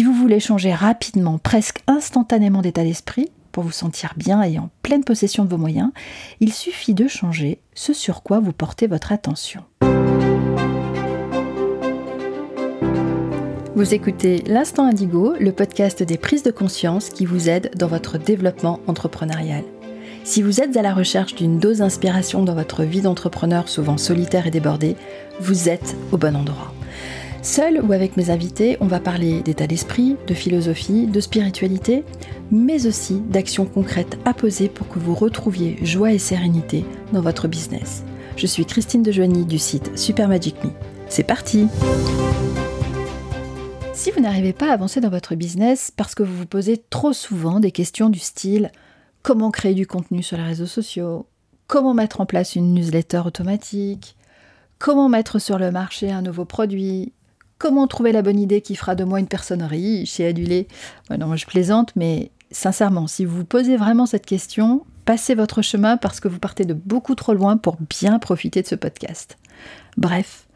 Si vous voulez changer rapidement, presque instantanément d'état d'esprit, pour vous sentir bien et en pleine possession de vos moyens, il suffit de changer ce sur quoi vous portez votre attention. Vous écoutez L'Instant Indigo, le podcast des prises de conscience qui vous aide dans votre développement entrepreneurial. Si vous êtes à la recherche d'une dose d'inspiration dans votre vie d'entrepreneur souvent solitaire et débordée, vous êtes au bon endroit. Seul ou avec mes invités, on va parler d'état d'esprit, de philosophie, de spiritualité, mais aussi d'actions concrètes à poser pour que vous retrouviez joie et sérénité dans votre business. Je suis Christine Dejoigny du site Super Magic Me. C'est parti Si vous n'arrivez pas à avancer dans votre business parce que vous vous posez trop souvent des questions du style comment créer du contenu sur les réseaux sociaux, comment mettre en place une newsletter automatique, comment mettre sur le marché un nouveau produit, comment trouver la bonne idée qui fera de moi une personne riche et adulée. non, je plaisante, mais sincèrement, si vous vous posez vraiment cette question, passez votre chemin parce que vous partez de beaucoup trop loin pour bien profiter de ce podcast. Bref,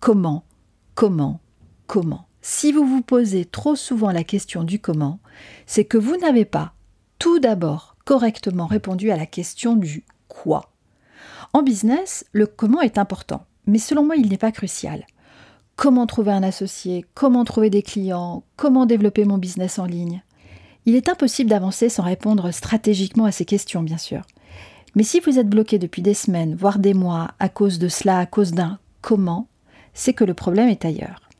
comment, comment, comment? Si vous vous posez trop souvent la question du comment, c'est que vous n'avez pas tout d'abord correctement répondu à la question du quoi. En business, le comment est important, mais selon moi, il n'est pas crucial. Comment trouver un associé Comment trouver des clients Comment développer mon business en ligne Il est impossible d'avancer sans répondre stratégiquement à ces questions, bien sûr. Mais si vous êtes bloqué depuis des semaines, voire des mois, à cause de cela, à cause d'un comment, c'est que le problème est ailleurs.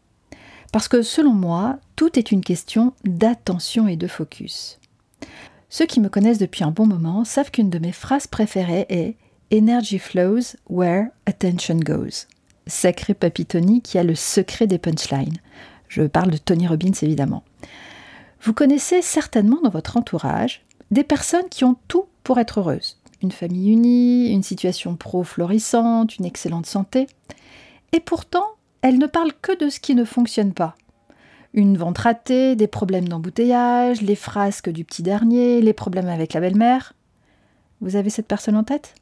Parce que selon moi, tout est une question d'attention et de focus. Ceux qui me connaissent depuis un bon moment savent qu'une de mes phrases préférées est Energy flows where attention goes. Sacré Papy Tony qui a le secret des punchlines. Je parle de Tony Robbins évidemment. Vous connaissez certainement dans votre entourage des personnes qui ont tout pour être heureuses. Une famille unie, une situation pro florissante, une excellente santé. Et pourtant, elles ne parlent que de ce qui ne fonctionne pas. Une vente ratée, des problèmes d'embouteillage, les frasques du petit dernier, les problèmes avec la belle-mère. Vous avez cette personne en tête?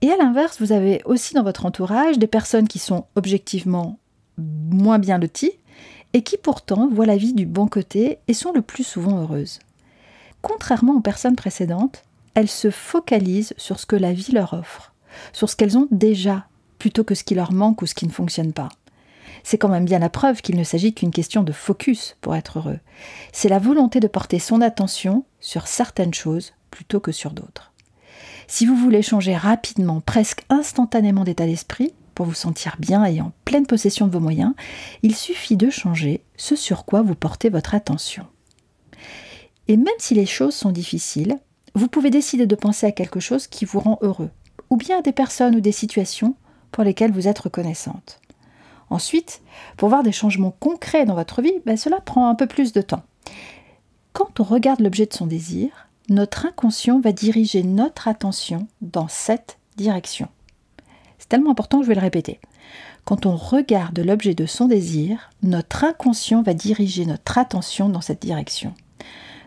Et à l'inverse, vous avez aussi dans votre entourage des personnes qui sont objectivement moins bien loties et qui pourtant voient la vie du bon côté et sont le plus souvent heureuses. Contrairement aux personnes précédentes, elles se focalisent sur ce que la vie leur offre, sur ce qu'elles ont déjà, plutôt que ce qui leur manque ou ce qui ne fonctionne pas c'est quand même bien la preuve qu'il ne s'agit qu'une question de focus pour être heureux. C'est la volonté de porter son attention sur certaines choses plutôt que sur d'autres. Si vous voulez changer rapidement, presque instantanément d'état d'esprit, pour vous sentir bien et en pleine possession de vos moyens, il suffit de changer ce sur quoi vous portez votre attention. Et même si les choses sont difficiles, vous pouvez décider de penser à quelque chose qui vous rend heureux, ou bien à des personnes ou des situations pour lesquelles vous êtes reconnaissante. Ensuite, pour voir des changements concrets dans votre vie, ben, cela prend un peu plus de temps. Quand on regarde l'objet de son désir, notre inconscient va diriger notre attention dans cette direction. C'est tellement important que je vais le répéter. Quand on regarde l'objet de son désir, notre inconscient va diriger notre attention dans cette direction.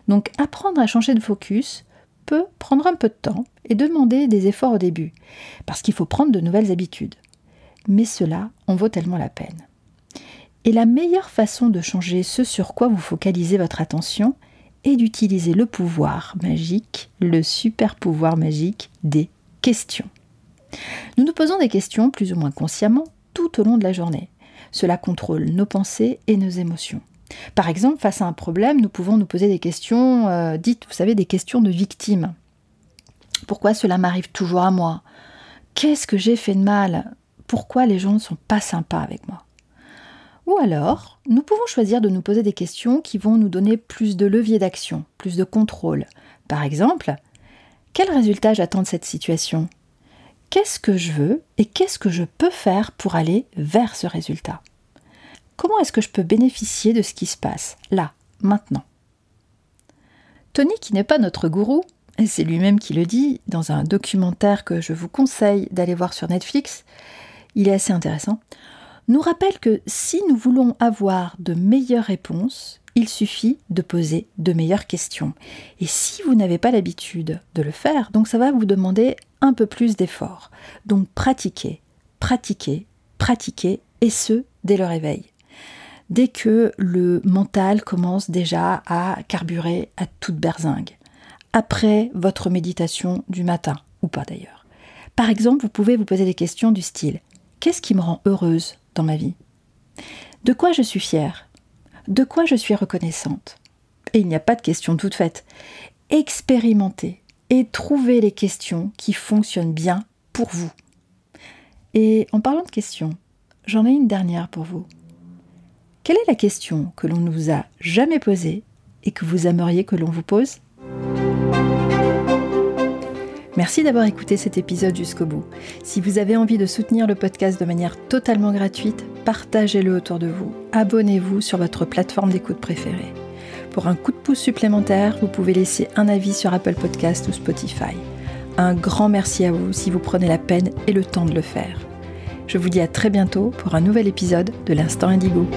Donc apprendre à changer de focus peut prendre un peu de temps et demander des efforts au début, parce qu'il faut prendre de nouvelles habitudes mais cela en vaut tellement la peine. Et la meilleure façon de changer ce sur quoi vous focalisez votre attention est d'utiliser le pouvoir magique, le super pouvoir magique des questions. Nous nous posons des questions plus ou moins consciemment tout au long de la journée. Cela contrôle nos pensées et nos émotions. Par exemple, face à un problème, nous pouvons nous poser des questions euh, dites, vous savez, des questions de victime. Pourquoi cela m'arrive toujours à moi? Qu'est-ce que j'ai fait de mal? Pourquoi les gens ne sont pas sympas avec moi? Ou alors, nous pouvons choisir de nous poser des questions qui vont nous donner plus de levier d'action, plus de contrôle. Par exemple, quel résultat j'attends de cette situation? Qu'est-ce que je veux et qu'est-ce que je peux faire pour aller vers ce résultat? Comment est-ce que je peux bénéficier de ce qui se passe là, maintenant? Tony, qui n'est pas notre gourou, et c'est lui-même qui le dit dans un documentaire que je vous conseille d'aller voir sur Netflix, il est assez intéressant, nous rappelle que si nous voulons avoir de meilleures réponses, il suffit de poser de meilleures questions. Et si vous n'avez pas l'habitude de le faire, donc ça va vous demander un peu plus d'efforts. Donc pratiquez, pratiquez, pratiquez, et ce, dès le réveil. dès que le mental commence déjà à carburer à toute berzingue, après votre méditation du matin, ou pas d'ailleurs. Par exemple, vous pouvez vous poser des questions du style Qu'est-ce qui me rend heureuse? Ma vie De quoi je suis fière? De quoi je suis reconnaissante? Et il n'y a pas de questions toutes faites. Expérimentez et trouvez les questions qui fonctionnent bien pour vous. Et en parlant de questions, j'en ai une dernière pour vous. Quelle est la question que l'on ne vous a jamais posée et que vous aimeriez que l'on vous pose? Merci d'avoir écouté cet épisode jusqu'au bout. Si vous avez envie de soutenir le podcast de manière totalement gratuite, partagez-le autour de vous. Abonnez-vous sur votre plateforme d'écoute préférée. Pour un coup de pouce supplémentaire, vous pouvez laisser un avis sur Apple Podcast ou Spotify. Un grand merci à vous si vous prenez la peine et le temps de le faire. Je vous dis à très bientôt pour un nouvel épisode de l'Instant Indigo.